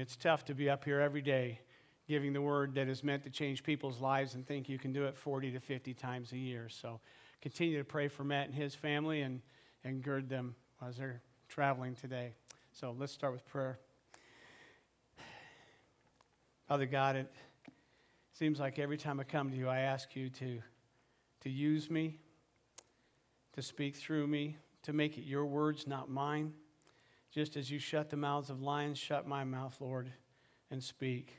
it's tough to be up here every day giving the word that is meant to change people's lives and think you can do it 40 to 50 times a year. So continue to pray for Matt and his family and, and gird them as they're traveling today. So let's start with prayer. Father God, it seems like every time I come to you, I ask you to, to use me, to speak through me, to make it your words, not mine. Just as you shut the mouths of lions, shut my mouth, Lord, and speak.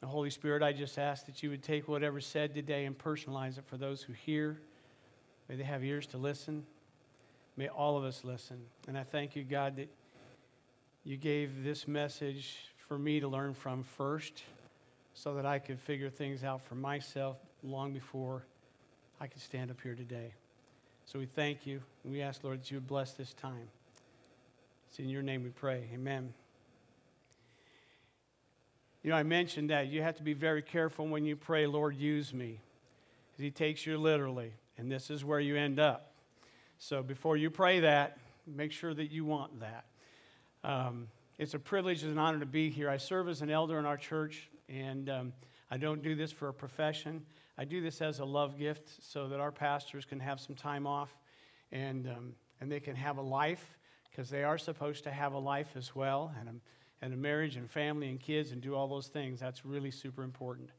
The Holy Spirit, I just ask that you would take whatever's said today and personalize it for those who hear. May they have ears to listen. May all of us listen. And I thank you, God, that you gave this message for me to learn from first so that I could figure things out for myself long before I could stand up here today. So we thank you. And we ask, Lord, that you would bless this time. It's in your name we pray. Amen. You know, I mentioned that you have to be very careful when you pray, Lord, use me. Because he takes you literally, and this is where you end up. So before you pray that, make sure that you want that. Um, it's a privilege and an honor to be here. I serve as an elder in our church, and um, I don't do this for a profession. I do this as a love gift so that our pastors can have some time off and, um, and they can have a life because they are supposed to have a life as well. And I'm and a marriage and family and kids and do all those things. That's really super important.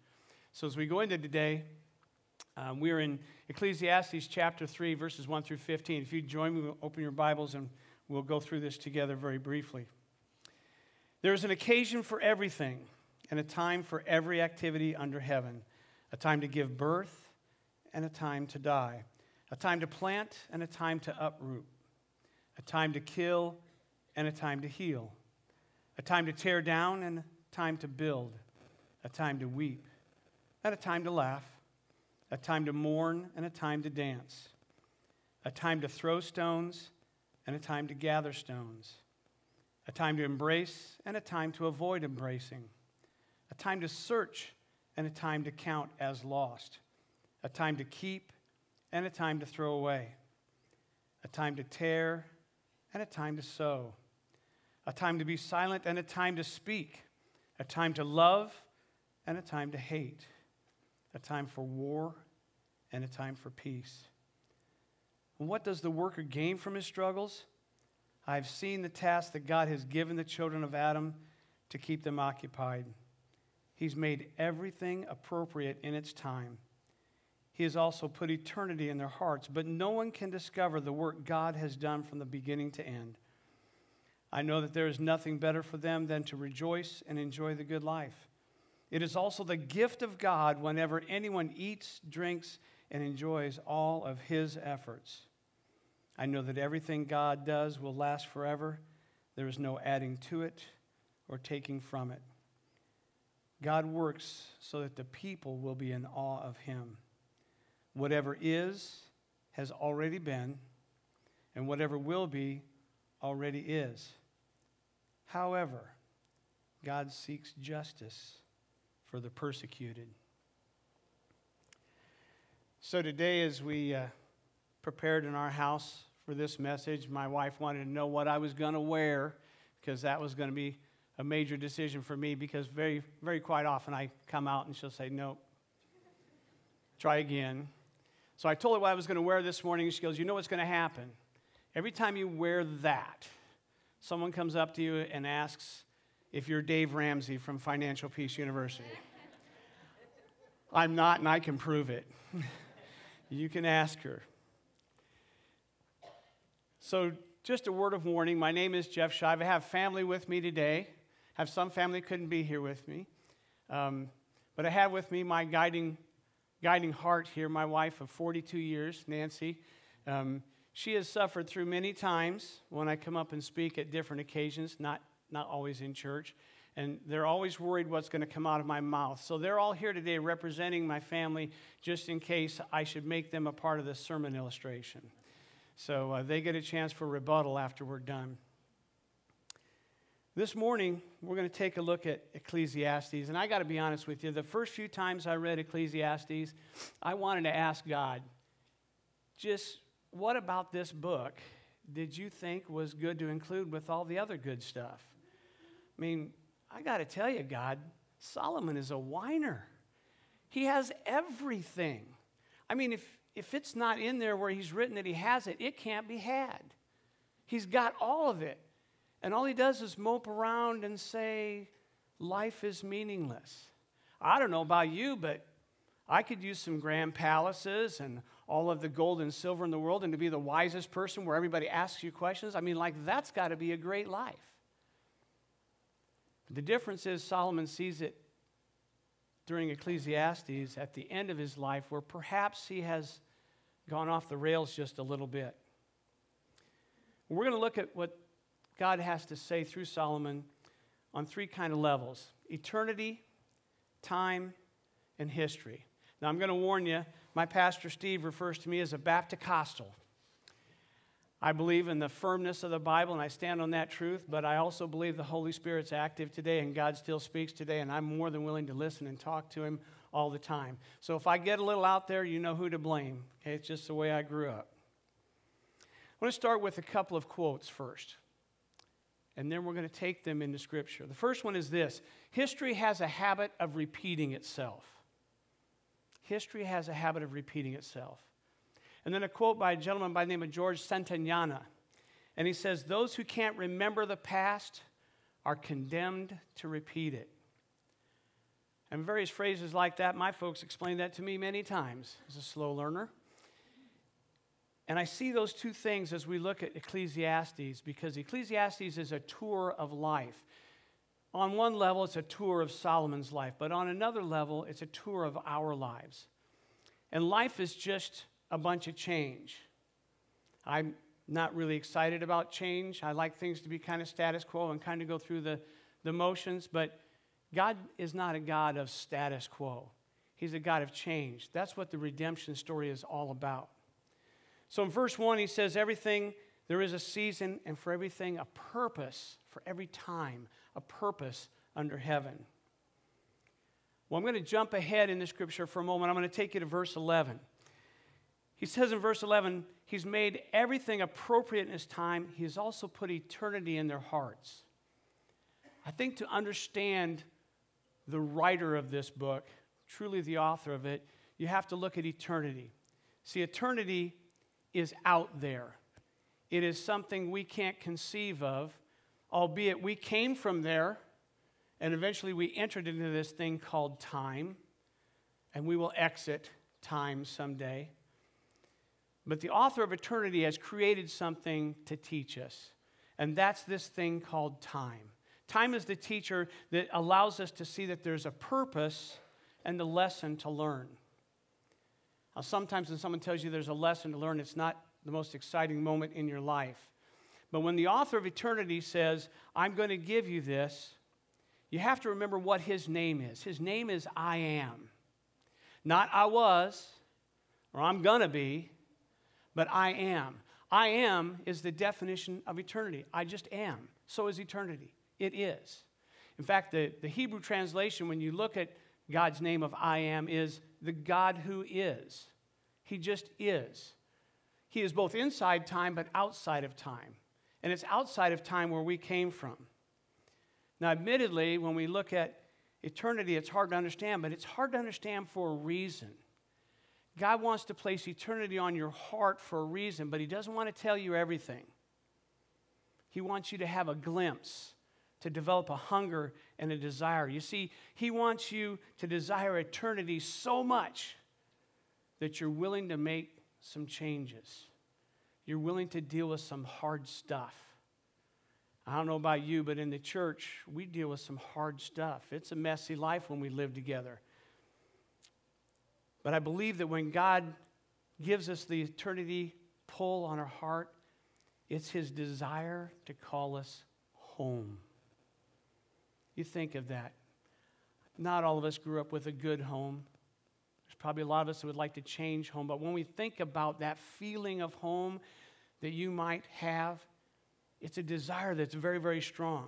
So, as we go into today, um, we're in Ecclesiastes chapter 3, verses 1 through 15. If you join me, we'll open your Bibles and we'll go through this together very briefly. There is an occasion for everything and a time for every activity under heaven a time to give birth and a time to die, a time to plant and a time to uproot, a time to kill and a time to heal a time to tear down and a time to build, a time to weep and a time to laugh, a time to mourn and a time to dance, a time to throw stones and a time to gather stones, a time to embrace and a time to avoid embracing, a time to search and a time to count as lost, a time to keep and a time to throw away, a time to tear and a time to sow a time to be silent and a time to speak, a time to love and a time to hate, a time for war and a time for peace. And what does the worker gain from his struggles? I've seen the task that God has given the children of Adam to keep them occupied. He's made everything appropriate in its time. He has also put eternity in their hearts, but no one can discover the work God has done from the beginning to end. I know that there is nothing better for them than to rejoice and enjoy the good life. It is also the gift of God whenever anyone eats, drinks, and enjoys all of his efforts. I know that everything God does will last forever. There is no adding to it or taking from it. God works so that the people will be in awe of him. Whatever is has already been, and whatever will be already is. However, God seeks justice for the persecuted. So today, as we uh, prepared in our house for this message, my wife wanted to know what I was going to wear because that was going to be a major decision for me because very, very quite often I come out and she'll say, nope, try again. So I told her what I was going to wear this morning. She goes, You know what's going to happen? Every time you wear that, someone comes up to you and asks if you're Dave Ramsey from Financial Peace University. I'm not, and I can prove it. you can ask her. So, just a word of warning my name is Geoff Shive. I have family with me today. I have some family couldn't be here with me. Um, but I have with me my guiding, guiding heart here, my wife of 42 years, Nancy. Um, she has suffered through many times when I come up and speak at different occasions, not, not always in church. And they're always worried what's going to come out of my mouth. So they're all here today representing my family just in case I should make them a part of the sermon illustration. So uh, they get a chance for rebuttal after we're done. This morning, we're going to take a look at Ecclesiastes. And I got to be honest with you, the first few times I read Ecclesiastes, I wanted to ask God, just what about this book did you think was good to include with all the other good stuff? I mean, I got to tell you, God, Solomon is a whiner. He has everything. I mean, if, if it's not in there where he's written that he has it, it can't be had. He's got all of it. And all he does is mope around and say, life is meaningless. I don't know about you, but I could use some grand palaces and all of the gold and silver in the world and to be the wisest person where everybody asks you questions. I mean, like, that's got to be a great life. The difference is Solomon sees it during Ecclesiastes at the end of his life where perhaps he has gone off the rails just a little bit. We're going to look at what God has to say through Solomon on three kind of levels eternity, time, and history. Now, I'm going to warn you, my pastor Steve refers to me as a Baptist I believe in the firmness of the Bible and I stand on that truth, but I also believe the Holy Spirit's active today and God still speaks today, and I'm more than willing to listen and talk to Him all the time. So if I get a little out there, you know who to blame. Okay, it's just the way I grew up. I want to start with a couple of quotes first, and then we're going to take them into Scripture. The first one is this History has a habit of repeating itself. History has a habit of repeating itself. And then a quote by a gentleman by the name of George Santayana. And he says, Those who can't remember the past are condemned to repeat it. And various phrases like that, my folks explained that to me many times as a slow learner. And I see those two things as we look at Ecclesiastes because Ecclesiastes is a tour of life. On one level, it's a tour of Solomon's life, but on another level, it's a tour of our lives. And life is just a bunch of change. I'm not really excited about change. I like things to be kind of status quo and kind of go through the, the motions, but God is not a God of status quo. He's a God of change. That's what the redemption story is all about. So in verse 1, he says, Everything, there is a season, and for everything, a purpose, for every time, a purpose under heaven. Well, I'm going to jump ahead in the scripture for a moment. I'm going to take you to verse 11. He says in verse 11, He's made everything appropriate in His time. He has also put eternity in their hearts. I think to understand the writer of this book, truly the author of it, you have to look at eternity. See, eternity is out there, it is something we can't conceive of, albeit we came from there and eventually we entered into this thing called time, and we will exit time someday. But the author of eternity has created something to teach us, and that's this thing called time. Time is the teacher that allows us to see that there's a purpose and the lesson to learn. Sometimes when someone tells you there's a lesson to learn, it's not the most exciting moment in your life. But when the author of eternity says, I'm going to give you this, you have to remember what his name is. His name is I am. Not I was, or I'm going to be, but I am. I am is the definition of eternity. I just am. So is eternity. It is. In fact, the, the Hebrew translation, when you look at God's name of I am, is the God who is. He just is. He is both inside time but outside of time. And it's outside of time where we came from. Now, admittedly, when we look at eternity, it's hard to understand, but it's hard to understand for a reason. God wants to place eternity on your heart for a reason, but He doesn't want to tell you everything. He wants you to have a glimpse, to develop a hunger and a desire. You see, He wants you to desire eternity so much that you're willing to make some changes. You're willing to deal with some hard stuff. I don't know about you, but in the church, we deal with some hard stuff. It's a messy life when we live together. But I believe that when God gives us the eternity pull on our heart, it's His desire to call us home. You think of that. Not all of us grew up with a good home. There's probably a lot of us that would like to change home. But when we think about that feeling of home that you might have, it's a desire that's very, very strong.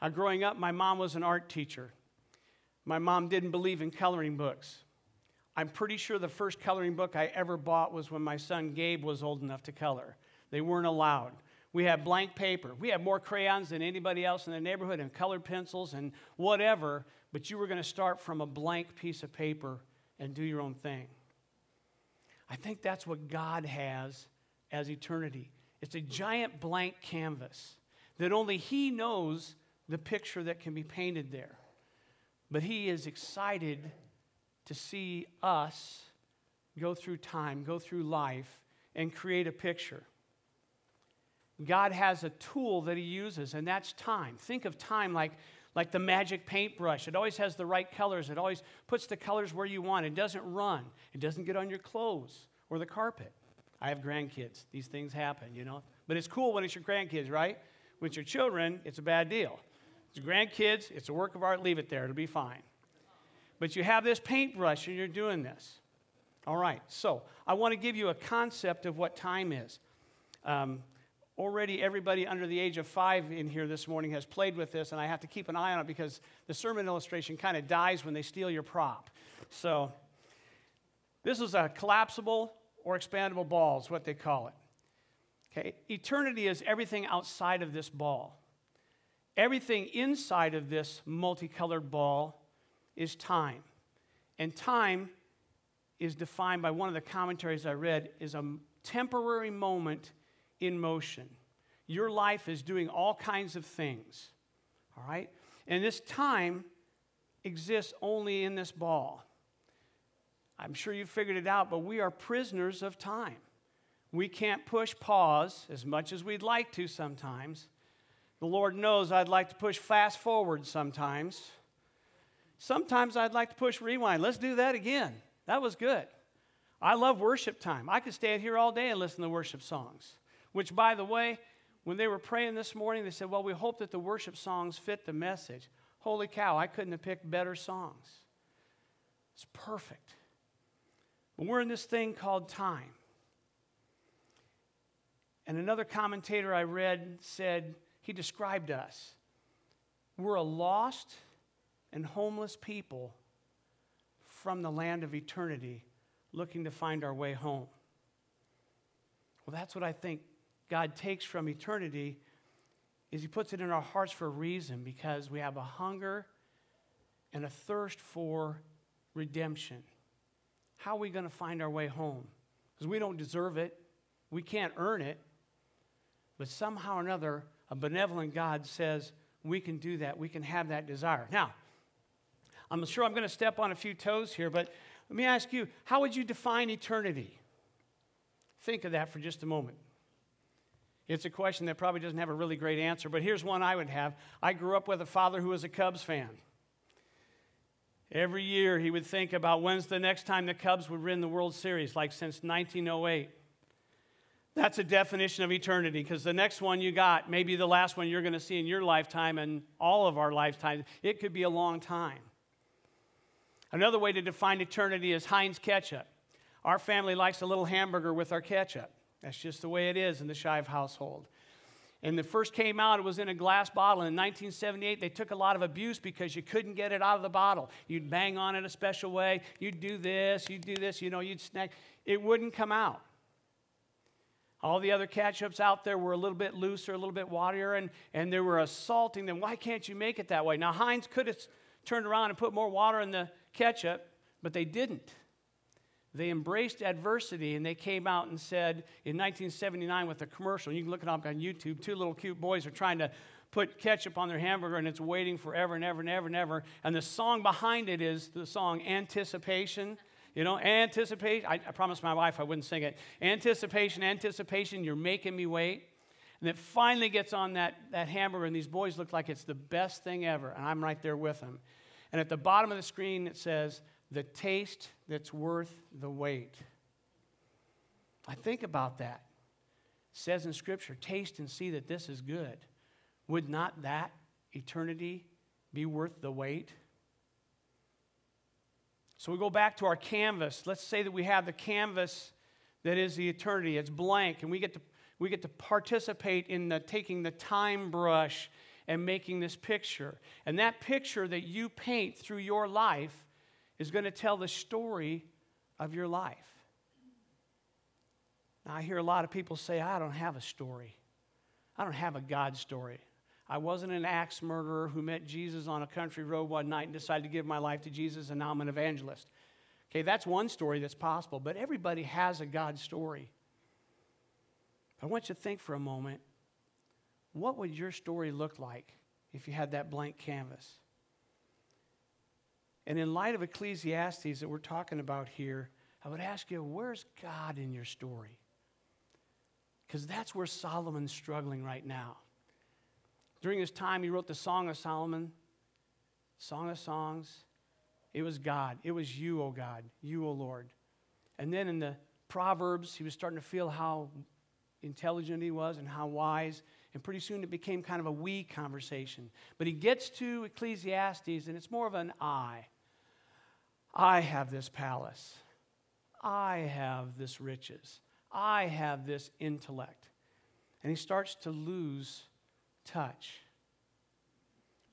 Uh, growing up, my mom was an art teacher. My mom didn't believe in coloring books. I'm pretty sure the first coloring book I ever bought was when my son Gabe was old enough to color. They weren't allowed. We have blank paper. We have more crayons than anybody else in the neighborhood and colored pencils and whatever, but you were going to start from a blank piece of paper and do your own thing. I think that's what God has as eternity. It's a giant blank canvas that only He knows the picture that can be painted there. But He is excited to see us go through time, go through life, and create a picture. God has a tool that He uses, and that's time. Think of time like, like the magic paintbrush. It always has the right colors, it always puts the colors where you want. It doesn't run, it doesn't get on your clothes or the carpet. I have grandkids. These things happen, you know. But it's cool when it's your grandkids, right? It's your children, it's a bad deal. It's grandkids, it's a work of art, leave it there, it'll be fine. But you have this paintbrush and you're doing this. All right, so I want to give you a concept of what time is. Um, already, everybody under the age of five in here this morning has played with this, and I have to keep an eye on it because the sermon illustration kind of dies when they steal your prop. So, this is a collapsible or expandable ball, is what they call it. Okay, eternity is everything outside of this ball. Everything inside of this multicolored ball is time. And time is defined by one of the commentaries I read is a temporary moment in motion. Your life is doing all kinds of things. All right? And this time exists only in this ball. I'm sure you figured it out, but we are prisoners of time. We can't push pause as much as we'd like to sometimes. The Lord knows I'd like to push fast forward sometimes. Sometimes I'd like to push rewind. Let's do that again. That was good. I love worship time. I could stand here all day and listen to worship songs. Which, by the way, when they were praying this morning, they said, Well, we hope that the worship songs fit the message. Holy cow, I couldn't have picked better songs. It's perfect. But we're in this thing called time. And another commentator I read said, he described us. We're a lost and homeless people from the land of eternity looking to find our way home. Well, that's what I think God takes from eternity is he puts it in our hearts for a reason because we have a hunger and a thirst for redemption. How are we going to find our way home? Because we don't deserve it. We can't earn it. But somehow or another, a benevolent God says we can do that. We can have that desire. Now, I'm sure I'm going to step on a few toes here, but let me ask you how would you define eternity? Think of that for just a moment. It's a question that probably doesn't have a really great answer, but here's one I would have. I grew up with a father who was a Cubs fan. Every year he would think about when's the next time the Cubs would win the World Series, like since 1908. That's a definition of eternity because the next one you got, may be the last one you're going to see in your lifetime and all of our lifetimes, it could be a long time. Another way to define eternity is Heinz ketchup. Our family likes a little hamburger with our ketchup. That's just the way it is in the Shive household. And the first came out, it was in a glass bottle. In 1978, they took a lot of abuse because you couldn't get it out of the bottle. You'd bang on it a special way. You'd do this, you'd do this, you know, you'd snack. It wouldn't come out. All the other ketchups out there were a little bit looser, a little bit waterier, and, and they were assaulting them. Why can't you make it that way? Now, Heinz could have turned around and put more water in the ketchup, but they didn't. They embraced adversity and they came out and said in 1979 with a commercial, you can look it up on YouTube, two little cute boys are trying to put ketchup on their hamburger and it's waiting forever and ever and ever and ever. And the song behind it is the song Anticipation. You know, anticipation. I, I promised my wife I wouldn't sing it. Anticipation, anticipation, you're making me wait. And it finally gets on that, that hamburger, and these boys look like it's the best thing ever. And I'm right there with them. And at the bottom of the screen, it says, the taste that's worth the wait. I think about that. It says in Scripture, taste and see that this is good. Would not that eternity be worth the wait? So we go back to our canvas. Let's say that we have the canvas that is the eternity. It's blank, and we get to, we get to participate in the, taking the time brush and making this picture. And that picture that you paint through your life is going to tell the story of your life. Now, I hear a lot of people say, I don't have a story. I don't have a God story. I wasn't an axe murderer who met Jesus on a country road one night and decided to give my life to Jesus, and now I'm an evangelist. Okay, that's one story that's possible, but everybody has a God story. I want you to think for a moment what would your story look like if you had that blank canvas? And in light of Ecclesiastes that we're talking about here, I would ask you, where's God in your story? Because that's where Solomon's struggling right now. During his time, he wrote the Song of Solomon, Song of Songs. It was God. It was you, O God, you, O Lord. And then in the Proverbs, he was starting to feel how intelligent he was and how wise. And pretty soon it became kind of a we conversation. But he gets to Ecclesiastes, and it's more of an I. I have this palace. I have this riches. I have this intellect. And he starts to lose touch.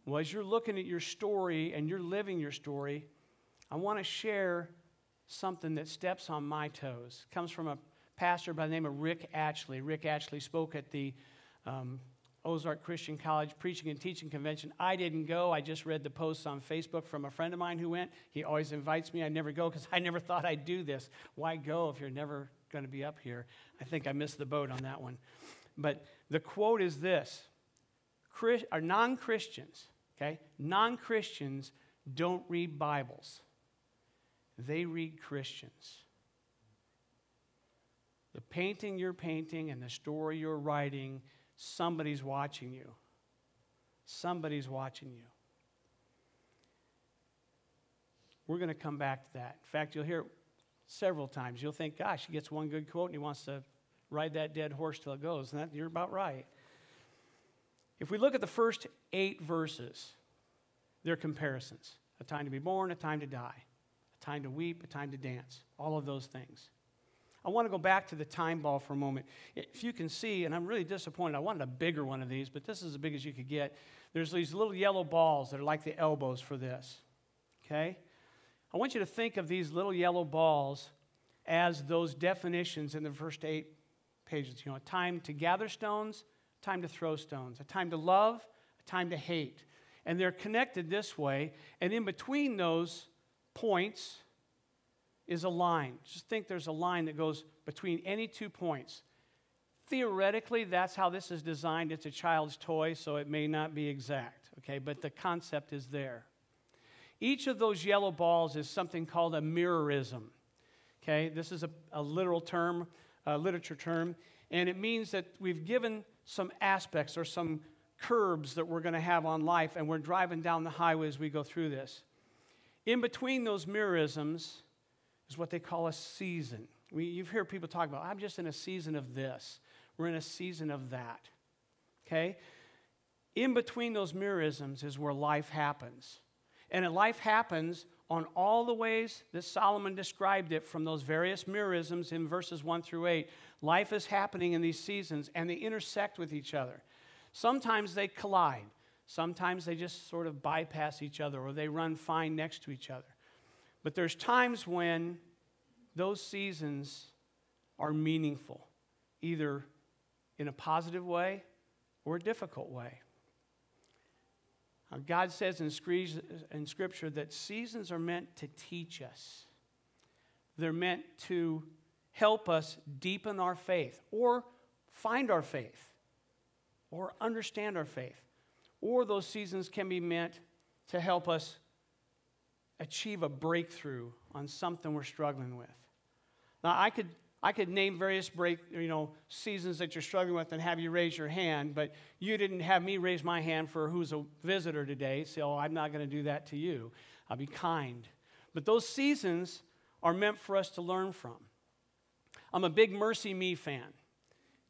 Well, as you're looking at your story and you're living your story, I want to share something that steps on my toes. It comes from a pastor by the name of Rick Atchley. Rick Atchley spoke at the um, Ozark Christian College Preaching and Teaching Convention. I didn't go. I just read the posts on Facebook from a friend of mine who went. He always invites me. I never go because I never thought I'd do this. Why go if you're never going to be up here? I think I missed the boat on that one. But the quote is this Christ, non Christians, okay? Non Christians don't read Bibles, they read Christians. The painting you're painting and the story you're writing Somebody's watching you. Somebody's watching you. We're going to come back to that. In fact, you'll hear it several times. You'll think, gosh, he gets one good quote and he wants to ride that dead horse till it goes. And that, you're about right. If we look at the first eight verses, they're comparisons a time to be born, a time to die, a time to weep, a time to dance, all of those things. I want to go back to the time ball for a moment. If you can see, and I'm really disappointed, I wanted a bigger one of these, but this is as big as you could get. There's these little yellow balls that are like the elbows for this. Okay? I want you to think of these little yellow balls as those definitions in the first eight pages. You know, a time to gather stones, time to throw stones, a time to love, a time to hate. And they're connected this way. And in between those points, is a line. Just think there's a line that goes between any two points. Theoretically, that's how this is designed. It's a child's toy, so it may not be exact, okay, but the concept is there. Each of those yellow balls is something called a mirrorism, okay? This is a, a literal term, a literature term, and it means that we've given some aspects or some curbs that we're going to have on life, and we're driving down the highway as we go through this. In between those mirrorisms, is what they call a season. We, you've heard people talk about, I'm just in a season of this. We're in a season of that. Okay? In between those mirrorisms is where life happens. And life happens on all the ways that Solomon described it from those various mirrorisms in verses 1 through 8. Life is happening in these seasons and they intersect with each other. Sometimes they collide, sometimes they just sort of bypass each other or they run fine next to each other. But there's times when those seasons are meaningful, either in a positive way or a difficult way. Uh, God says in Scripture that seasons are meant to teach us, they're meant to help us deepen our faith or find our faith or understand our faith. Or those seasons can be meant to help us achieve a breakthrough on something we're struggling with. Now, I could, I could name various break, you know, seasons that you're struggling with and have you raise your hand, but you didn't have me raise my hand for who's a visitor today, so I'm not going to do that to you. I'll be kind. But those seasons are meant for us to learn from. I'm a big Mercy Me fan.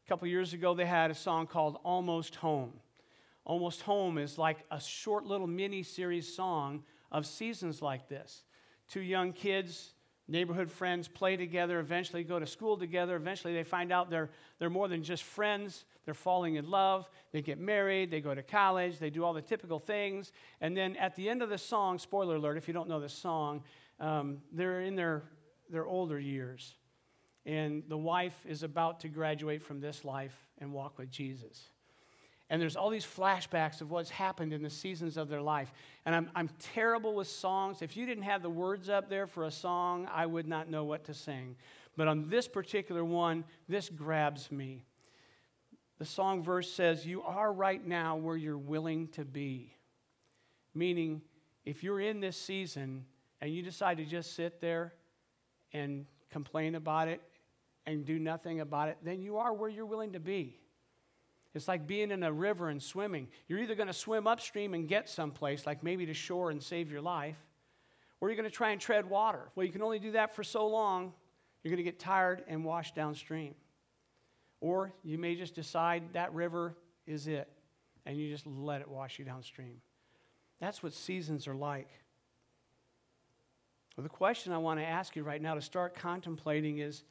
A couple years ago, they had a song called Almost Home. Almost Home is like a short little mini series song of seasons like this. Two young kids, neighborhood friends, play together, eventually go to school together. Eventually, they find out they're, they're more than just friends. They're falling in love. They get married. They go to college. They do all the typical things. And then at the end of the song, spoiler alert if you don't know the song, um, they're in their, their older years. And the wife is about to graduate from this life and walk with Jesus. And there's all these flashbacks of what's happened in the seasons of their life. And I'm, I'm terrible with songs. If you didn't have the words up there for a song, I would not know what to sing. But on this particular one, this grabs me. The song verse says, You are right now where you're willing to be. Meaning, if you're in this season and you decide to just sit there and complain about it and do nothing about it, then you are where you're willing to be. It's like being in a river and swimming. You're either going to swim upstream and get someplace, like maybe to shore and save your life, or you're going to try and tread water. Well, you can only do that for so long. You're going to get tired and wash downstream. Or you may just decide that river is it, and you just let it wash you downstream. That's what seasons are like. Well, the question I want to ask you right now to start contemplating is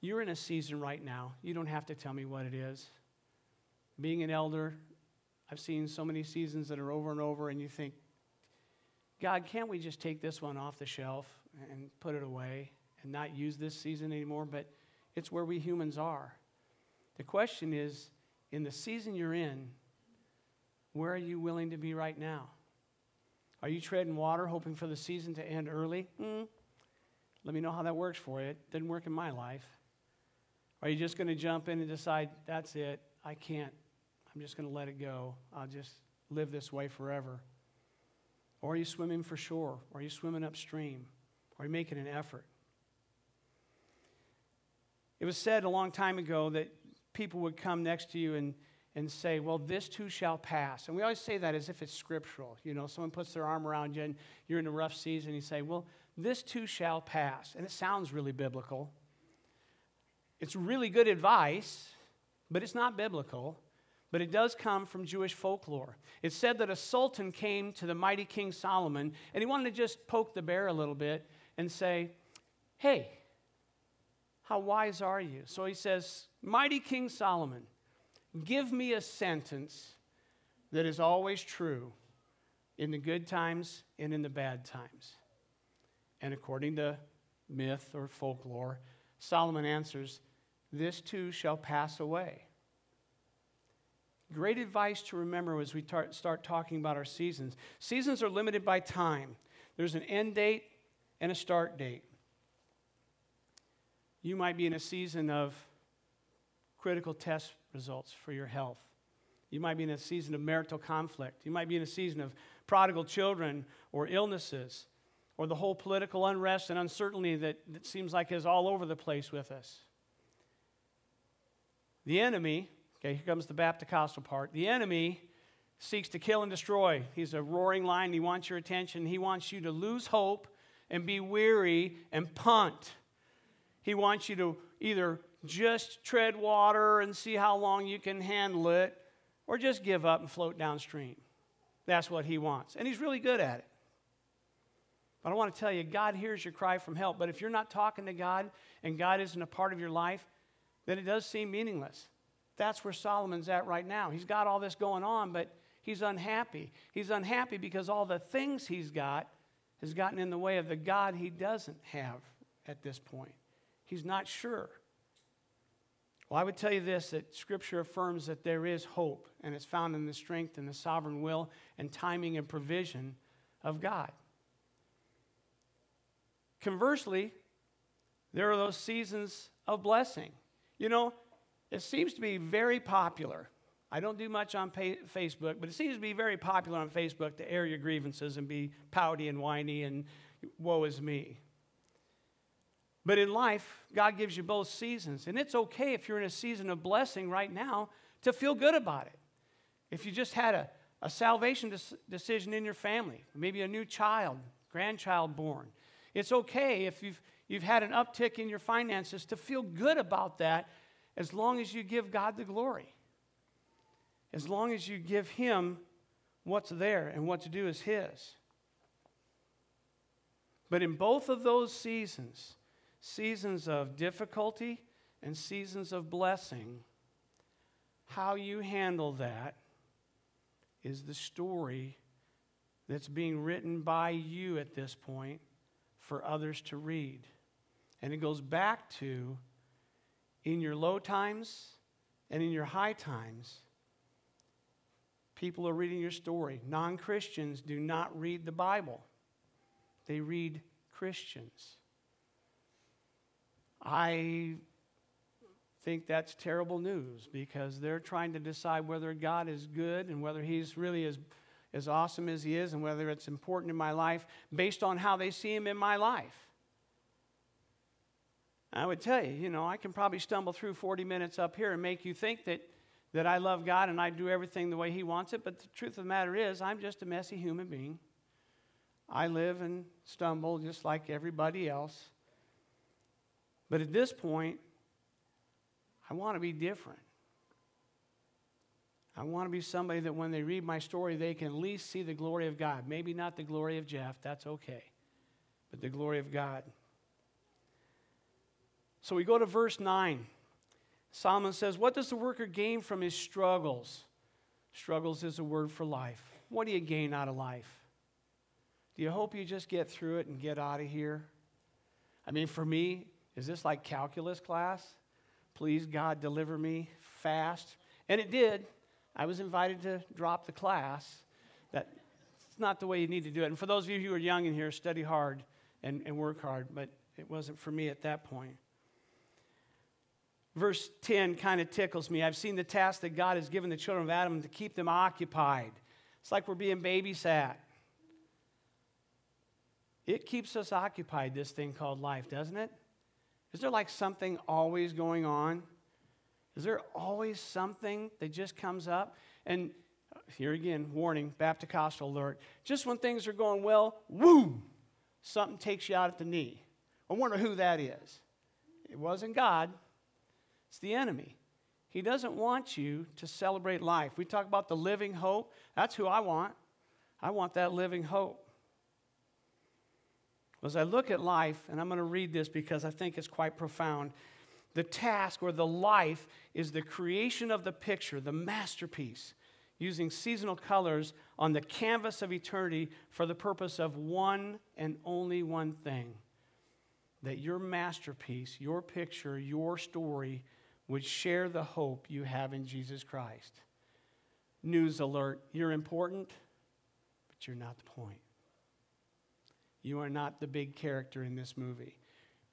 you're in a season right now. You don't have to tell me what it is. Being an elder, I've seen so many seasons that are over and over, and you think, God, can't we just take this one off the shelf and put it away and not use this season anymore? But it's where we humans are. The question is in the season you're in, where are you willing to be right now? Are you treading water, hoping for the season to end early? Mm. Let me know how that works for you. It didn't work in my life. Are you just going to jump in and decide, that's it, I can't I'm just going to let it go. I'll just live this way forever. Or are you swimming for shore? Or are you swimming upstream? Are you making an effort? It was said a long time ago that people would come next to you and, and say, Well, this too shall pass. And we always say that as if it's scriptural. You know, someone puts their arm around you and you're in a rough season, and you say, Well, this too shall pass. And it sounds really biblical. It's really good advice, but it's not biblical but it does come from Jewish folklore. It's said that a sultan came to the mighty King Solomon and he wanted to just poke the bear a little bit and say, Hey, how wise are you? So he says, Mighty King Solomon, give me a sentence that is always true in the good times and in the bad times. And according to myth or folklore, Solomon answers, This too shall pass away. Great advice to remember as we tar- start talking about our seasons. Seasons are limited by time, there's an end date and a start date. You might be in a season of critical test results for your health. You might be in a season of marital conflict. You might be in a season of prodigal children or illnesses or the whole political unrest and uncertainty that, that seems like is all over the place with us. The enemy Okay, here comes the Baptist part. The enemy seeks to kill and destroy. He's a roaring lion. He wants your attention. He wants you to lose hope and be weary and punt. He wants you to either just tread water and see how long you can handle it, or just give up and float downstream. That's what he wants. And he's really good at it. But I want to tell you, God hears your cry from help. But if you're not talking to God and God isn't a part of your life, then it does seem meaningless. That's where Solomon's at right now. He's got all this going on, but he's unhappy. He's unhappy because all the things he's got has gotten in the way of the God he doesn't have at this point. He's not sure. Well, I would tell you this that Scripture affirms that there is hope, and it's found in the strength and the sovereign will and timing and provision of God. Conversely, there are those seasons of blessing. You know, it seems to be very popular. I don't do much on pay- Facebook, but it seems to be very popular on Facebook to air your grievances and be pouty and whiny and woe is me. But in life, God gives you both seasons. And it's okay if you're in a season of blessing right now to feel good about it. If you just had a, a salvation des- decision in your family, maybe a new child, grandchild born, it's okay if you've, you've had an uptick in your finances to feel good about that as long as you give God the glory. As long as you give Him what's there and what to do is His. But in both of those seasons, seasons of difficulty and seasons of blessing, how you handle that is the story that's being written by you at this point for others to read. And it goes back to in your low times and in your high times, people are reading your story. Non Christians do not read the Bible, they read Christians. I think that's terrible news because they're trying to decide whether God is good and whether He's really as, as awesome as He is and whether it's important in my life based on how they see Him in my life. I would tell you, you know, I can probably stumble through 40 minutes up here and make you think that, that I love God and I do everything the way He wants it, but the truth of the matter is, I'm just a messy human being. I live and stumble just like everybody else. But at this point, I want to be different. I want to be somebody that when they read my story, they can at least see the glory of God. Maybe not the glory of Geoff, that's okay, but the glory of God. So we go to verse 9. Solomon says, What does the worker gain from his struggles? Struggles is a word for life. What do you gain out of life? Do you hope you just get through it and get out of here? I mean, for me, is this like calculus class? Please, God, deliver me fast. And it did. I was invited to drop the class. That's not the way you need to do it. And for those of you who are young in here, study hard and, and work hard, but it wasn't for me at that point. Verse 10 kind of tickles me. I've seen the task that God has given the children of Adam to keep them occupied. It's like we're being babysat. It keeps us occupied, this thing called life, doesn't it? Is there like something always going on? Is there always something that just comes up? And here again, warning, Baptist alert. Just when things are going well, woo, something takes you out at the knee. I wonder who that is. It wasn't God, it's the enemy. He doesn't want you to celebrate life. We talk about the living hope. That's who I want. I want that living hope. As I look at life, and I'm going to read this because I think it's quite profound, the task or the life is the creation of the picture, the masterpiece, using seasonal colors on the canvas of eternity for the purpose of one and only one thing that your masterpiece, your picture, your story would share the hope you have in Jesus Christ. News alert you're important, but you're not the point. You are not the big character in this movie.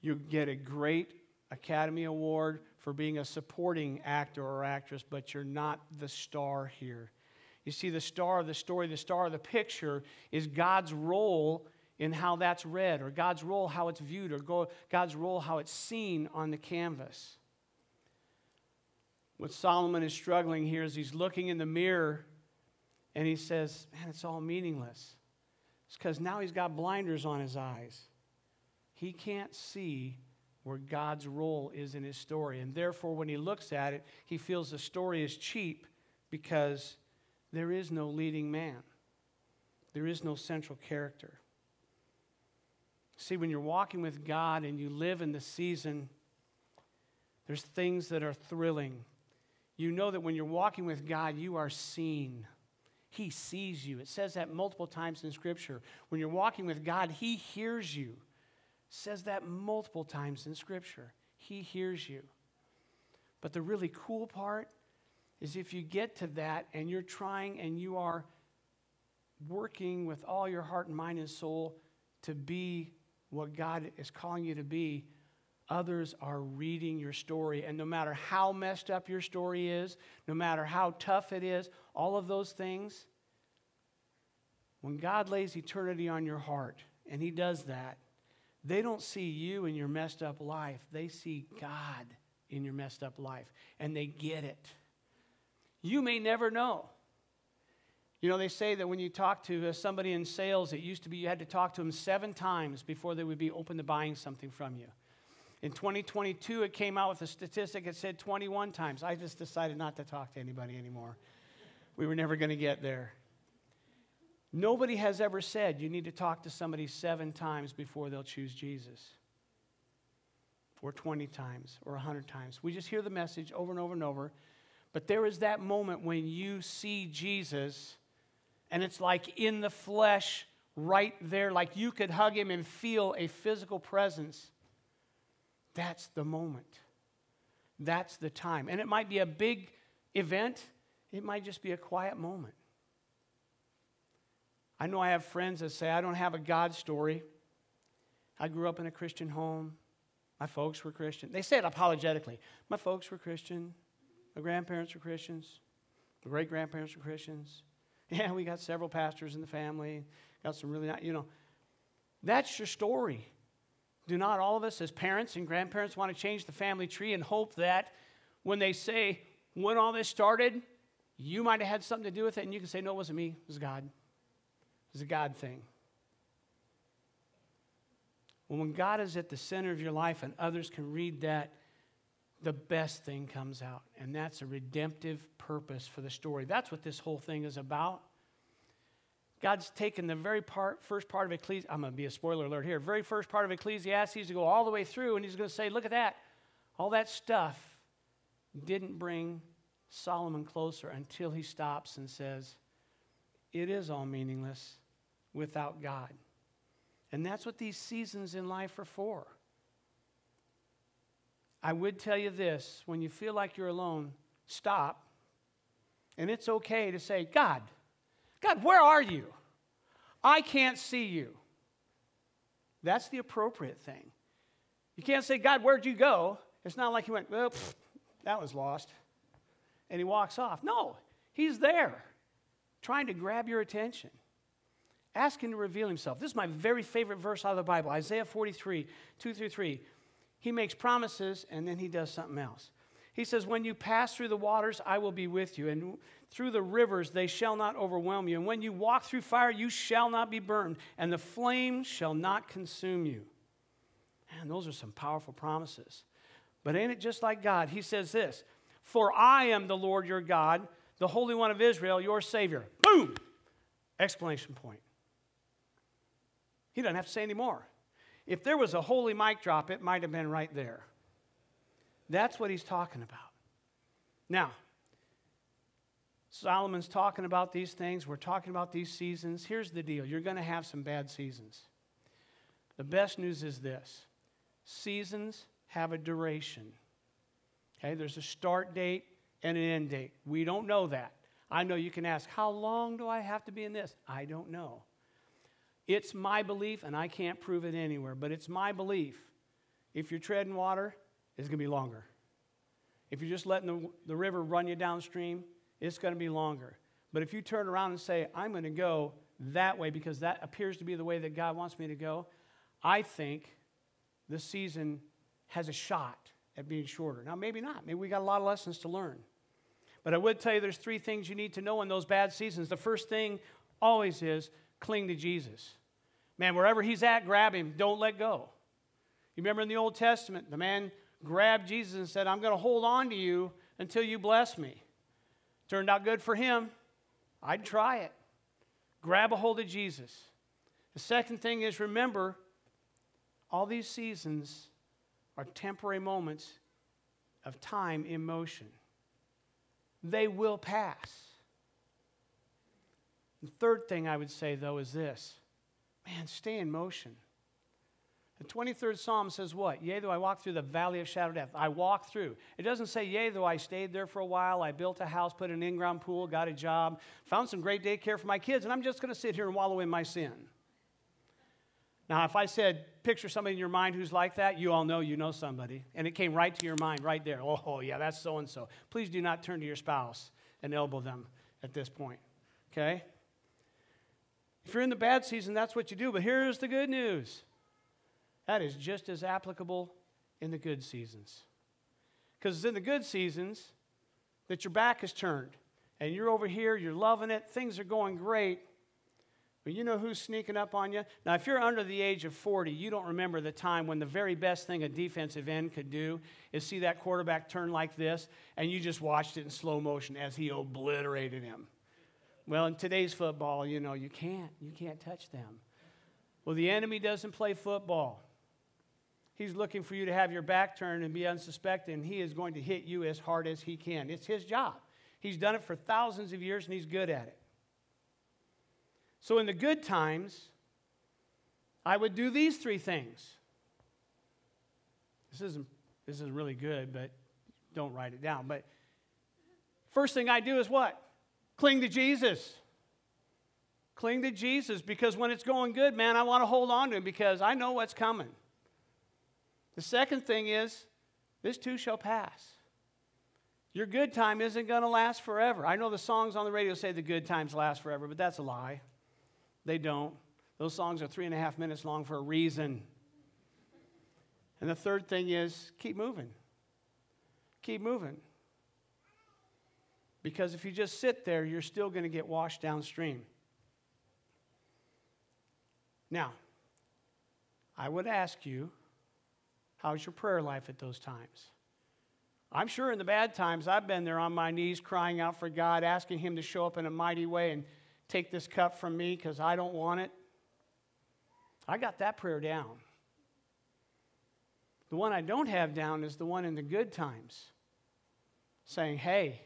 You get a great Academy Award for being a supporting actor or actress, but you're not the star here. You see, the star of the story, the star of the picture is God's role in how that's read, or God's role how it's viewed, or God's role how it's seen on the canvas. What Solomon is struggling here is he's looking in the mirror and he says, Man, it's all meaningless. It's because now he's got blinders on his eyes. He can't see where God's role is in his story. And therefore, when he looks at it, he feels the story is cheap because there is no leading man, there is no central character. See, when you're walking with God and you live in the season, there's things that are thrilling. You know that when you're walking with God, you are seen. He sees you. It says that multiple times in Scripture. When you're walking with God, He hears you. It says that multiple times in Scripture. He hears you. But the really cool part is if you get to that and you're trying and you are working with all your heart and mind and soul to be what God is calling you to be, others are reading your story. And no matter how messed up your story is, no matter how tough it is, all of those things, when God lays eternity on your heart, and He does that, they don't see you in your messed up life. They see God in your messed up life, and they get it. You may never know. You know, they say that when you talk to uh, somebody in sales, it used to be you had to talk to them seven times before they would be open to buying something from you. In 2022, it came out with a statistic that said 21 times. I just decided not to talk to anybody anymore. We were never going to get there. Nobody has ever said you need to talk to somebody seven times before they'll choose Jesus, or 20 times, or 100 times. We just hear the message over and over and over. But there is that moment when you see Jesus, and it's like in the flesh, right there, like you could hug him and feel a physical presence. That's the moment. That's the time. And it might be a big event, it might just be a quiet moment. I know I have friends that say, I don't have a God story. I grew up in a Christian home. My folks were Christian. They say it apologetically. My folks were Christian. My grandparents were Christians. My great grandparents were Christians. Yeah, we got several pastors in the family. Got some really, nice, you know. That's your story. Do not all of us as parents and grandparents want to change the family tree and hope that when they say, when all this started, you might have had something to do with it, and you can say, no, it wasn't me, it was God. It was a God thing. Well, when God is at the center of your life and others can read that, the best thing comes out. And that's a redemptive purpose for the story. That's what this whole thing is about. God's taken the very part, first part of Ecclesiastes, I'm going to be a spoiler alert here, very first part of Ecclesiastes to go all the way through, and he's going to say, look at that. All that stuff didn't bring Solomon closer until he stops and says, it is all meaningless without God. And that's what these seasons in life are for. I would tell you this when you feel like you're alone, stop. And it's okay to say, God, God, where are you? I can't see you. That's the appropriate thing. You can't say, God, where'd you go? It's not like he went, well, pff, that was lost. And he walks off. No, he's there trying to grab your attention. Ask him to reveal himself. This is my very favorite verse out of the Bible Isaiah 43, 2 through 3. He makes promises and then he does something else. He says, When you pass through the waters, I will be with you, and through the rivers, they shall not overwhelm you. And when you walk through fire, you shall not be burned, and the flame shall not consume you. And those are some powerful promises. But ain't it just like God? He says this For I am the Lord your God, the Holy One of Israel, your Savior. Boom! Explanation point. He doesn't have to say any more. If there was a holy mic drop, it might have been right there. That's what he's talking about. Now, Solomon's talking about these things. We're talking about these seasons. Here's the deal you're going to have some bad seasons. The best news is this seasons have a duration. Okay, there's a start date and an end date. We don't know that. I know you can ask, how long do I have to be in this? I don't know. It's my belief, and I can't prove it anywhere, but it's my belief. If you're treading water, it's going to be longer. If you're just letting the, the river run you downstream, it's going to be longer. But if you turn around and say, I'm going to go that way because that appears to be the way that God wants me to go, I think the season has a shot at being shorter. Now, maybe not. Maybe we got a lot of lessons to learn. But I would tell you there's three things you need to know in those bad seasons. The first thing always is cling to Jesus. Man, wherever he's at, grab him. Don't let go. You remember in the Old Testament, the man grabbed Jesus and said, I'm going to hold on to you until you bless me. Turned out good for him. I'd try it. Grab a hold of Jesus. The second thing is remember, all these seasons are temporary moments of time in motion. They will pass. The third thing I would say, though, is this man, stay in motion. The 23rd Psalm says what? Yea, though I walk through the valley of shadow death. I walk through. It doesn't say, yea, though I stayed there for a while, I built a house, put an in ground pool, got a job, found some great daycare for my kids, and I'm just going to sit here and wallow in my sin. Now, if I said, picture somebody in your mind who's like that, you all know you know somebody, and it came right to your mind right there. Oh, oh yeah, that's so and so. Please do not turn to your spouse and elbow them at this point, okay? If you're in the bad season, that's what you do. But here's the good news that is just as applicable in the good seasons. Because it's in the good seasons that your back is turned and you're over here, you're loving it, things are going great. But you know who's sneaking up on you? Now, if you're under the age of 40, you don't remember the time when the very best thing a defensive end could do is see that quarterback turn like this, and you just watched it in slow motion as he obliterated him. Well, in today's football, you know, you can't. You can't touch them. Well, the enemy doesn't play football. He's looking for you to have your back turned and be unsuspecting. he is going to hit you as hard as he can. It's his job. He's done it for thousands of years, and he's good at it. So, in the good times, I would do these three things. This isn't, this is really good, but don't write it down. But first thing I do is what? Cling to Jesus. Cling to Jesus because when it's going good, man, I want to hold on to him because I know what's coming. The second thing is, this too shall pass. Your good time isn't going to last forever. I know the songs on the radio say the good times last forever, but that's a lie. They don't. Those songs are three and a half minutes long for a reason. And the third thing is keep moving. Keep moving. Because if you just sit there, you're still going to get washed downstream. Now, I would ask you, how's your prayer life at those times? I'm sure in the bad times, I've been there on my knees crying out for God, asking Him to show up in a mighty way and take this cup from me because I don't want it. I got that prayer down. The one I don't have down is the one in the good times, saying, Hey,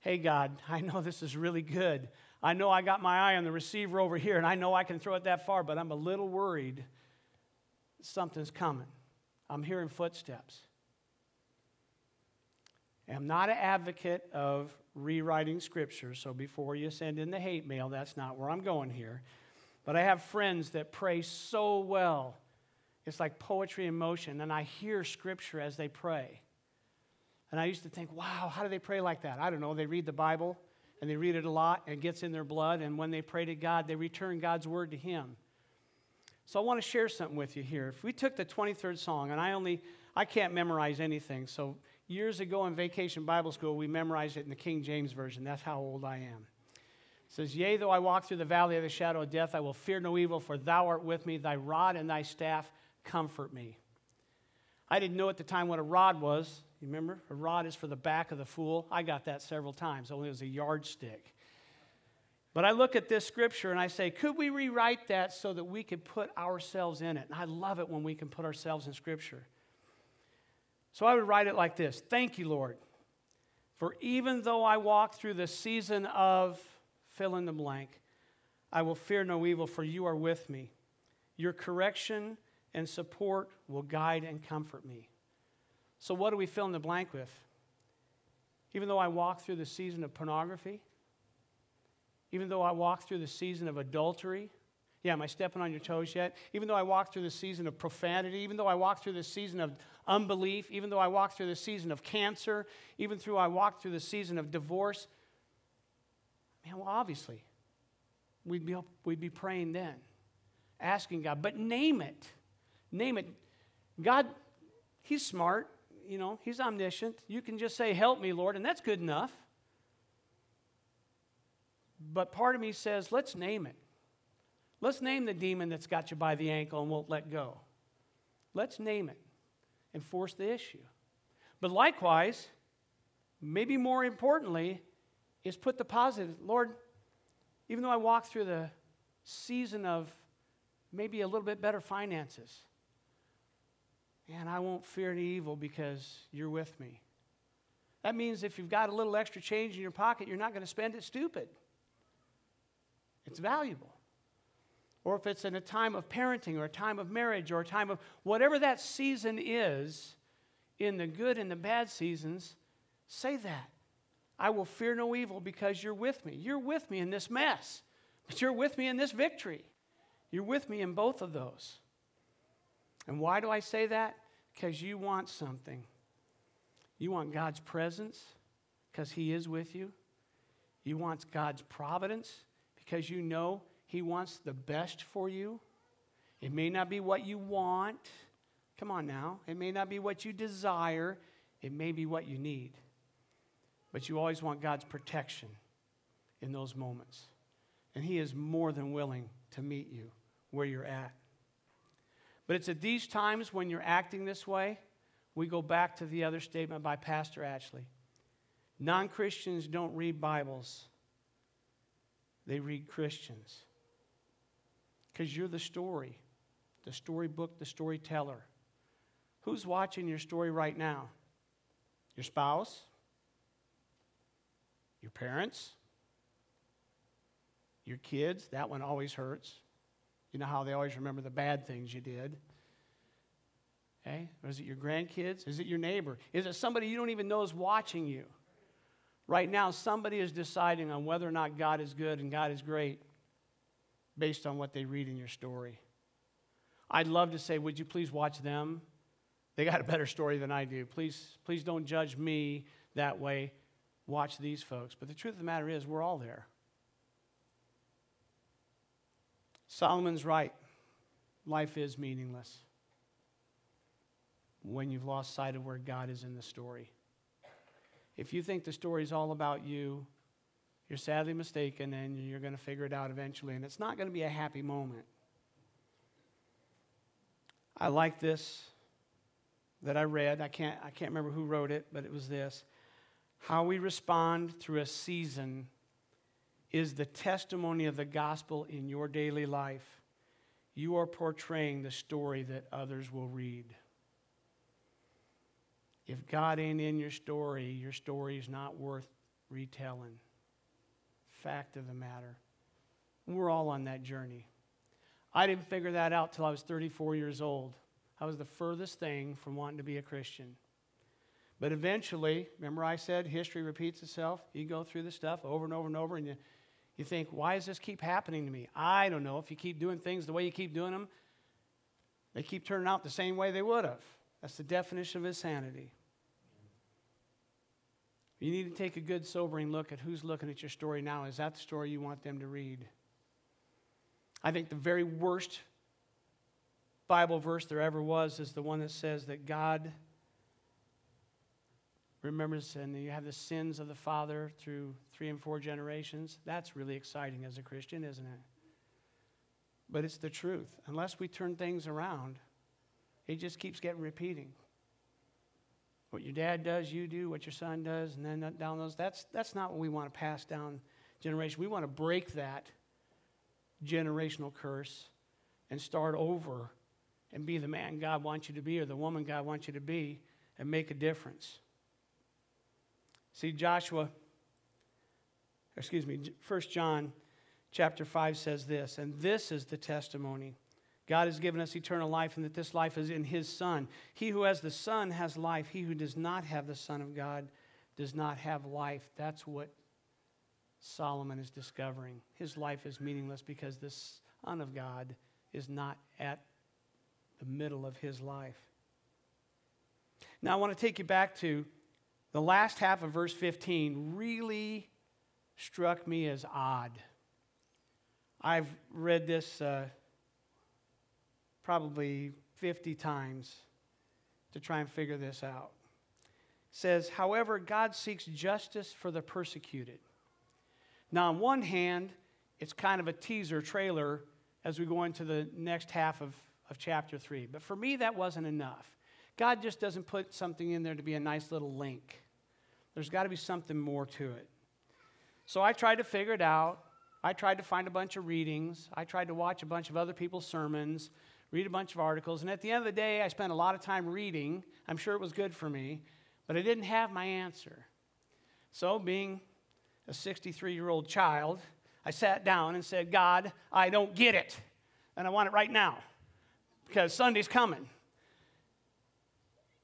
hey, God, I know this is really good. I know I got my eye on the receiver over here, and I know I can throw it that far, but I'm a little worried something's coming. I'm hearing footsteps. I'm not an advocate of rewriting scripture, so before you send in the hate mail, that's not where I'm going here. But I have friends that pray so well. It's like poetry in motion, and I hear scripture as they pray. And I used to think, wow, how do they pray like that? I don't know. They read the Bible and they read it a lot and it gets in their blood, and when they pray to God, they return God's word to Him. So I want to share something with you here. If we took the 23rd Psalm, and I only, I can't memorize anything, so years ago in vacation Bible school, we memorized it in the King James Version. That's how old I am. It says, Yea, though I walk through the valley of the shadow of death, I will fear no evil, for thou art with me. Thy rod and thy staff comfort me. I didn't know at the time what a rod was. You remember? A rod is for the back of the fool. I got that several times, only it was a yardstick. But I look at this scripture and I say, could we rewrite that so that we could put ourselves in it? And I love it when we can put ourselves in scripture. So I would write it like this Thank you, Lord, for even though I walk through the season of fill in the blank, I will fear no evil, for you are with me. Your correction and support will guide and comfort me. So, what do we fill in the blank with? Even though I walk through the season of pornography, even though I walk through the season of adultery, yeah, am I stepping on your toes yet? Even though I walk through the season of profanity, even though I walk through the season of unbelief, even though I walk through the season of cancer, even through I walk through the season of divorce, man, well, obviously, we'd be, we'd be praying then, asking God, but name it. Name it. God, He's smart, you know, He's omniscient. You can just say, Help me, Lord, and that's good enough. But part of me says, Let's name it. Let's name the demon that's got you by the ankle and won't let go. Let's name it and force the issue. But likewise, maybe more importantly, is put the positive. Lord, even though I walk through the season of maybe a little bit better finances, and I won't fear any evil because you're with me. That means if you've got a little extra change in your pocket, you're not going to spend it stupid. It's valuable or if it's in a time of parenting or a time of marriage or a time of whatever that season is, in the good and the bad seasons, say that. I will fear no evil because you're with me. You're with me in this mess, but you're with me in this victory. You're with me in both of those. And why do I say that? Because you want something. You want God's presence because He is with you. You want God's providence because you know he wants the best for you. It may not be what you want. Come on now. It may not be what you desire. It may be what you need. But you always want God's protection in those moments. And He is more than willing to meet you where you're at. But it's at these times when you're acting this way, we go back to the other statement by Pastor Ashley. Non Christians don't read Bibles, they read Christians because you're the story, the storybook, the storyteller. Who's watching your story right now? Your spouse? Your parents? Your kids? That one always hurts. You know how they always remember the bad things you did. Okay? Or is it your grandkids? Is it your neighbor? Is it somebody you don't even know is watching you? Right now, somebody is deciding on whether or not God is good and God is great. based on what they read in your story. I'd love to say, Would you please watch them? They got a better story than I do. Please, please don't judge me that way. Watch these folks. But the truth of the matter is, we're all there. Solomon's right. Life is meaningless when you've lost sight of where God is in the story. If you think the story is all about you, you're sadly mistaken and you're going to figure it out eventually. And it's not going to be a happy moment. I like this that I read. I can't, I can't remember who wrote it, but it was this How we respond through a season is the testimony of the gospel in your daily life. You are portraying the story that others will read. If God ain't in your story, your story is not worth retelling. Fact of the matter. We're all on that journey. I didn't figure that out till I was 34 years old. I was the furthest thing from wanting to be a Christian. But eventually, remember I said history repeats itself? You go through the stuff over and over and over, and you, you think, why does this keep happening to me? I don't know. If you keep doing things the way you keep doing them, they keep turning out the same way they would have. That's the definition of insanity. You need to take a good, sobering look at who's looking at your story now. Is that the story you want them to read? I think the very worst Bible verse there ever was is the one that says that God remembers and you have the sins of the father through three and four generations. That's really exciting as a Christian, isn't it? But it's the truth. Unless we turn things around, it just keeps getting repeating. What your dad does, you do. What your son does, and then down those. That's, that's not what we want to pass down generation. We want to break that generational curse and start over and be the man God wants you to be or the woman God wants you to be and make a difference. See, Joshua, excuse me, 1 John chapter 5 says this, and this is the testimony. God has given us eternal life, and that this life is in His Son. He who has the Son has life. He who does not have the Son of God does not have life. That's what Solomon is discovering. His life is meaningless because the Son of God is not at the middle of his life. Now, I want to take you back to the last half of verse 15, really struck me as odd. I've read this uh, probably 50 times to try and figure this out. It says, however, God seeks justice for the persecuted. Now, on one hand, it's kind of a teaser trailer as we go into the next half of of chapter 3. But for me, that wasn't enough. God just doesn't put something in there to be a nice little link. There's got to be something more to it. So I tried to figure it out. I tried to find a bunch of readings. I tried to watch a bunch of other people's sermons, read a bunch of articles. And at the end of the day, I spent a lot of time reading. I'm sure it was good for me, but I didn't have my answer. So, being a 63 year old child, I sat down and said, God, I don't get it, and I want it right now because Sunday's coming.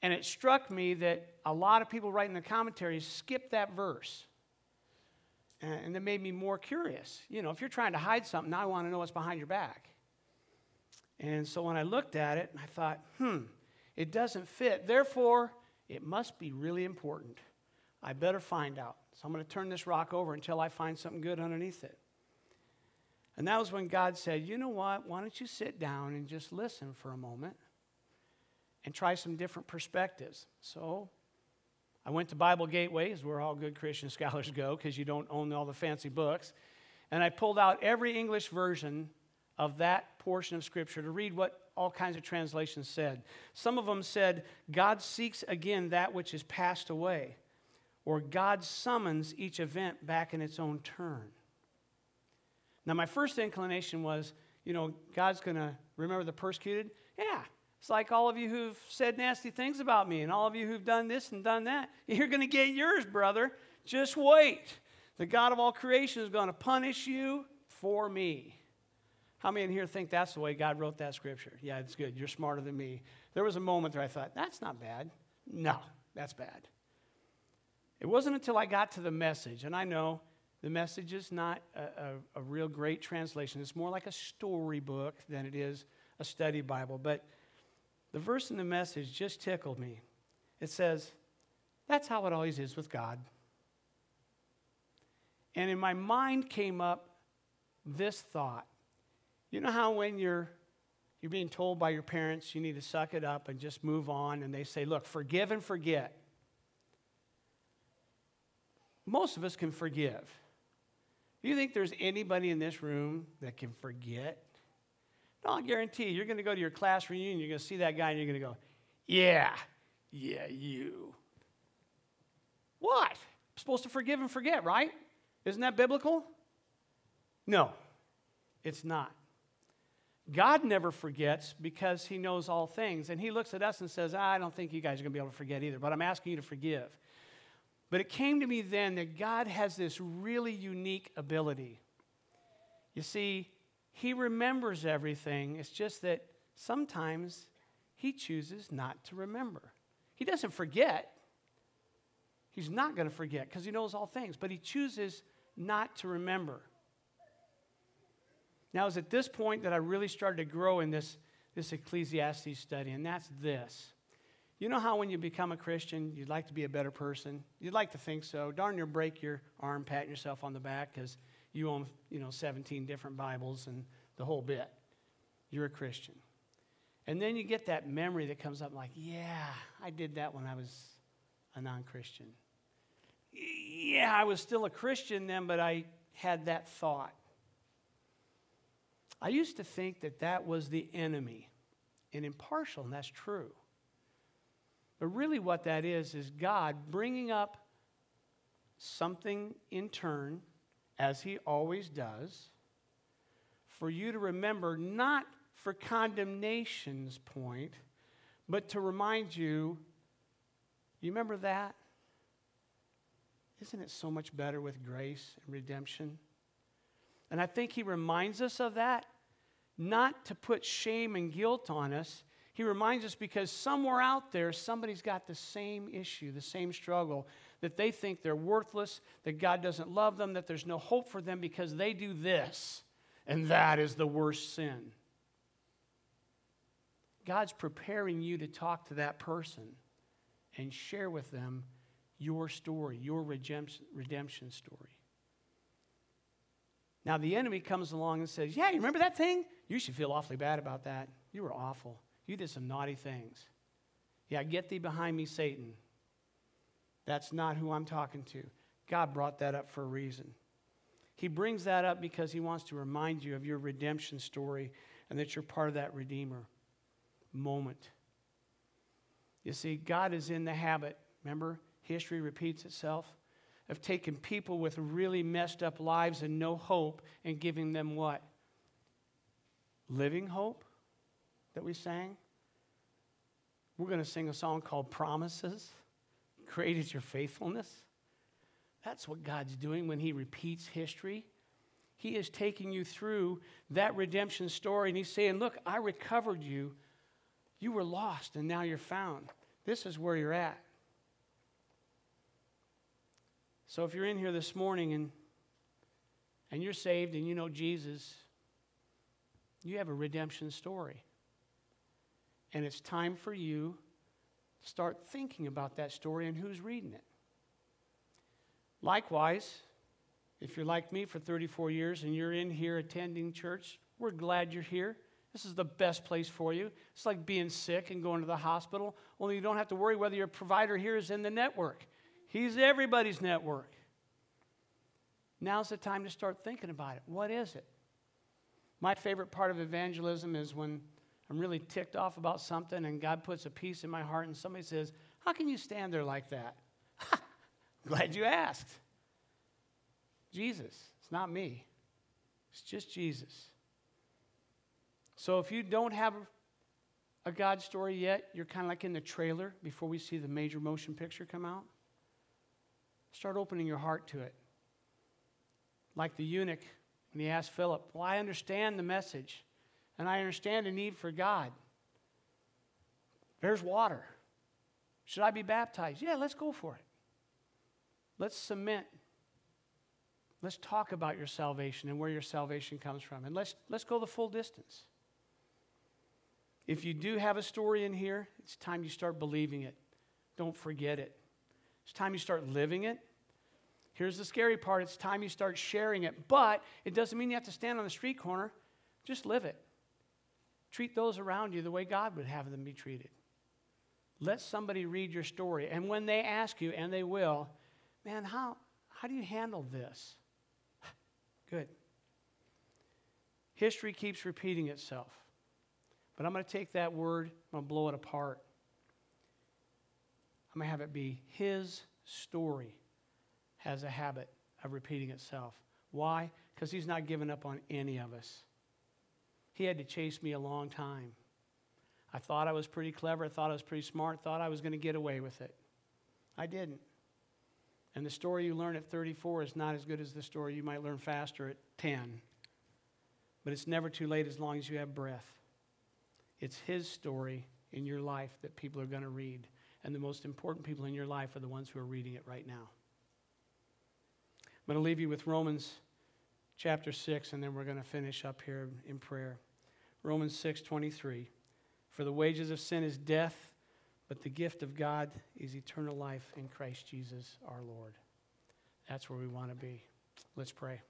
And it struck me that a lot of people writing the commentaries skip that verse. And that made me more curious. You know, if you're trying to hide something, I want to know what's behind your back. And so when I looked at it, I thought, hmm, it doesn't fit. Therefore, it must be really important. I better find out. So I'm going to turn this rock over until I find something good underneath it. And that was when God said, You know what? Why don't you sit down and just listen for a moment and try some different perspectives? So I went to Bible Gateway, is where all good Christian scholars go because you don't own all the fancy books. And I pulled out every English version of that portion of Scripture to read what all kinds of translations said. Some of them said, God seeks again that which is passed away, or God summons each event back in its own turn. Now, my first inclination was, you know, God's going to remember the persecuted. Yeah, it's like all of you who've said nasty things about me and all of you who've done this and done that. You're going to get yours, brother. Just wait. The God of all creation is going to punish you for me. How many in here think that's the way God wrote that scripture? Yeah, it's good. You're smarter than me. There was a moment where I thought, that's not bad. No, that's bad. It wasn't until I got to the message, and I know The message is not a, a, a real great translation. It's more like a storybook than it is a study Bible. But the verse in the message just tickled me. It says, That's how it always is with God. And in my mind came up this thought. You know how when you're you're being told by your parents you need to suck it up and just move on and they say, "Look, forgive and forget." Most of us can forgive. Do you think there's anybody in this room that can forget? No, I guarantee you, you're going to go to your class reunion, you're going to see that guy, and you're going to go, Yeah, yeah, you. What? I'm supposed to forgive and forget, right? Isn't that biblical? No, it's not. God never forgets because he knows all things. And he looks at us and says, I don't think you guys are going to be able to forget either, but I'm asking you to forgive. But it came to me then that God has this really unique ability. You see, he remembers everything. It's just that sometimes he chooses not to remember. He doesn't forget. He's not going to forget because he knows all things, but he chooses not to remember. Now, it was at this point that I really started to grow in this, this Ecclesiastes study, and that's this. You know how when you become a Christian, you'd like to be a better person? You'd like to think so. Darn near break your arm patting yourself on the back because you own, you know, 17 different Bibles and the whole bit. You're a Christian. And then you get that memory that comes up like, yeah, I did that when I was a non Christian. Yeah, I was still a Christian then, but I had that thought. I used to think that that was the enemy and impartial, and that's true. But really, what that is, is God bringing up something in turn, as He always does, for you to remember, not for condemnation's point, but to remind you, you remember that? Isn't it so much better with grace and redemption? And I think He reminds us of that not to put shame and guilt on us. He reminds us because somewhere out there, somebody's got the same issue, the same struggle, that they think they're worthless, that God doesn't love them, that there's no hope for them because they do this, and that is the worst sin. God's preparing you to talk to that person and share with them your story, your redemption story. Now, the enemy comes along and says, Yeah, you remember that thing? You should feel awfully bad about that. You were awful. You did some naughty things. Yeah, get thee behind me, Satan. That's not who I'm talking to. God brought that up for a reason. He brings that up because he wants to remind you of your redemption story and that you're part of that Redeemer moment. You see, God is in the habit, remember, history repeats itself of taking people with really messed up lives and no hope and giving them what? Living hope that we sang. We're going to sing a song called Promises. Great is your faithfulness. That's what God's doing when He repeats history. He is taking you through that redemption story and He's saying, Look, I recovered you. You were lost and now you're found. This is where you're at. So if you're in here this morning and, and you're saved and you know Jesus, you have a redemption story. And it's time for you to start thinking about that story and who's reading it. Likewise, if you're like me for 34 years and you're in here attending church, we're glad you're here. This is the best place for you. It's like being sick and going to the hospital, only you don't have to worry whether your provider here is in the network. He's everybody's network. Now's the time to start thinking about it. What is it? My favorite part of evangelism is when I'm really ticked off about something and God puts a peace in my heart and somebody says, How can you stand there like that? Glad you asked. Jesus. It's not me, it's just Jesus. So if you don't have a God story yet, you're kind of like in the trailer before we see the major motion picture come out. Start opening your heart to it. Like the eunuch when he asked Philip, Well, I understand the message and I understand the need for God. There's water. Should I be baptized? Yeah, let's go for it. Let's cement. Let's talk about your salvation and where your salvation comes from. And let's, let's go the full distance. If you do have a story in here, it's time you start believing it. Don't forget it. It's time you start living it. Here's the scary part it's time you start sharing it. But it doesn't mean you have to stand on the street corner, just live it. Treat those around you the way God would have them be treated. Let somebody read your story. And when they ask you, and they will, man, how, how do you handle this? Good. History keeps repeating itself. But I'm going to take that word, I'm going to blow it apart. I'm going to have it be his story has a habit of repeating itself. Why? Because he's not given up on any of us. He had to chase me a long time. I thought I was pretty clever, I thought I was pretty smart, thought I was going to get away with it. I didn't. And the story you learn at 34 is not as good as the story you might learn faster at 10. But it's never too late as long as you have breath. It's His story in your life that people are going to read. And the most important people in your life are the ones who are reading it right now. I'm going to leave you with Romans chapter 6, and then we're going to finish up here in prayer. Romans 6 23. For the wages of sin is death, but the gift of God is eternal life in Christ Jesus our Lord. That's where we want to be. Let's pray.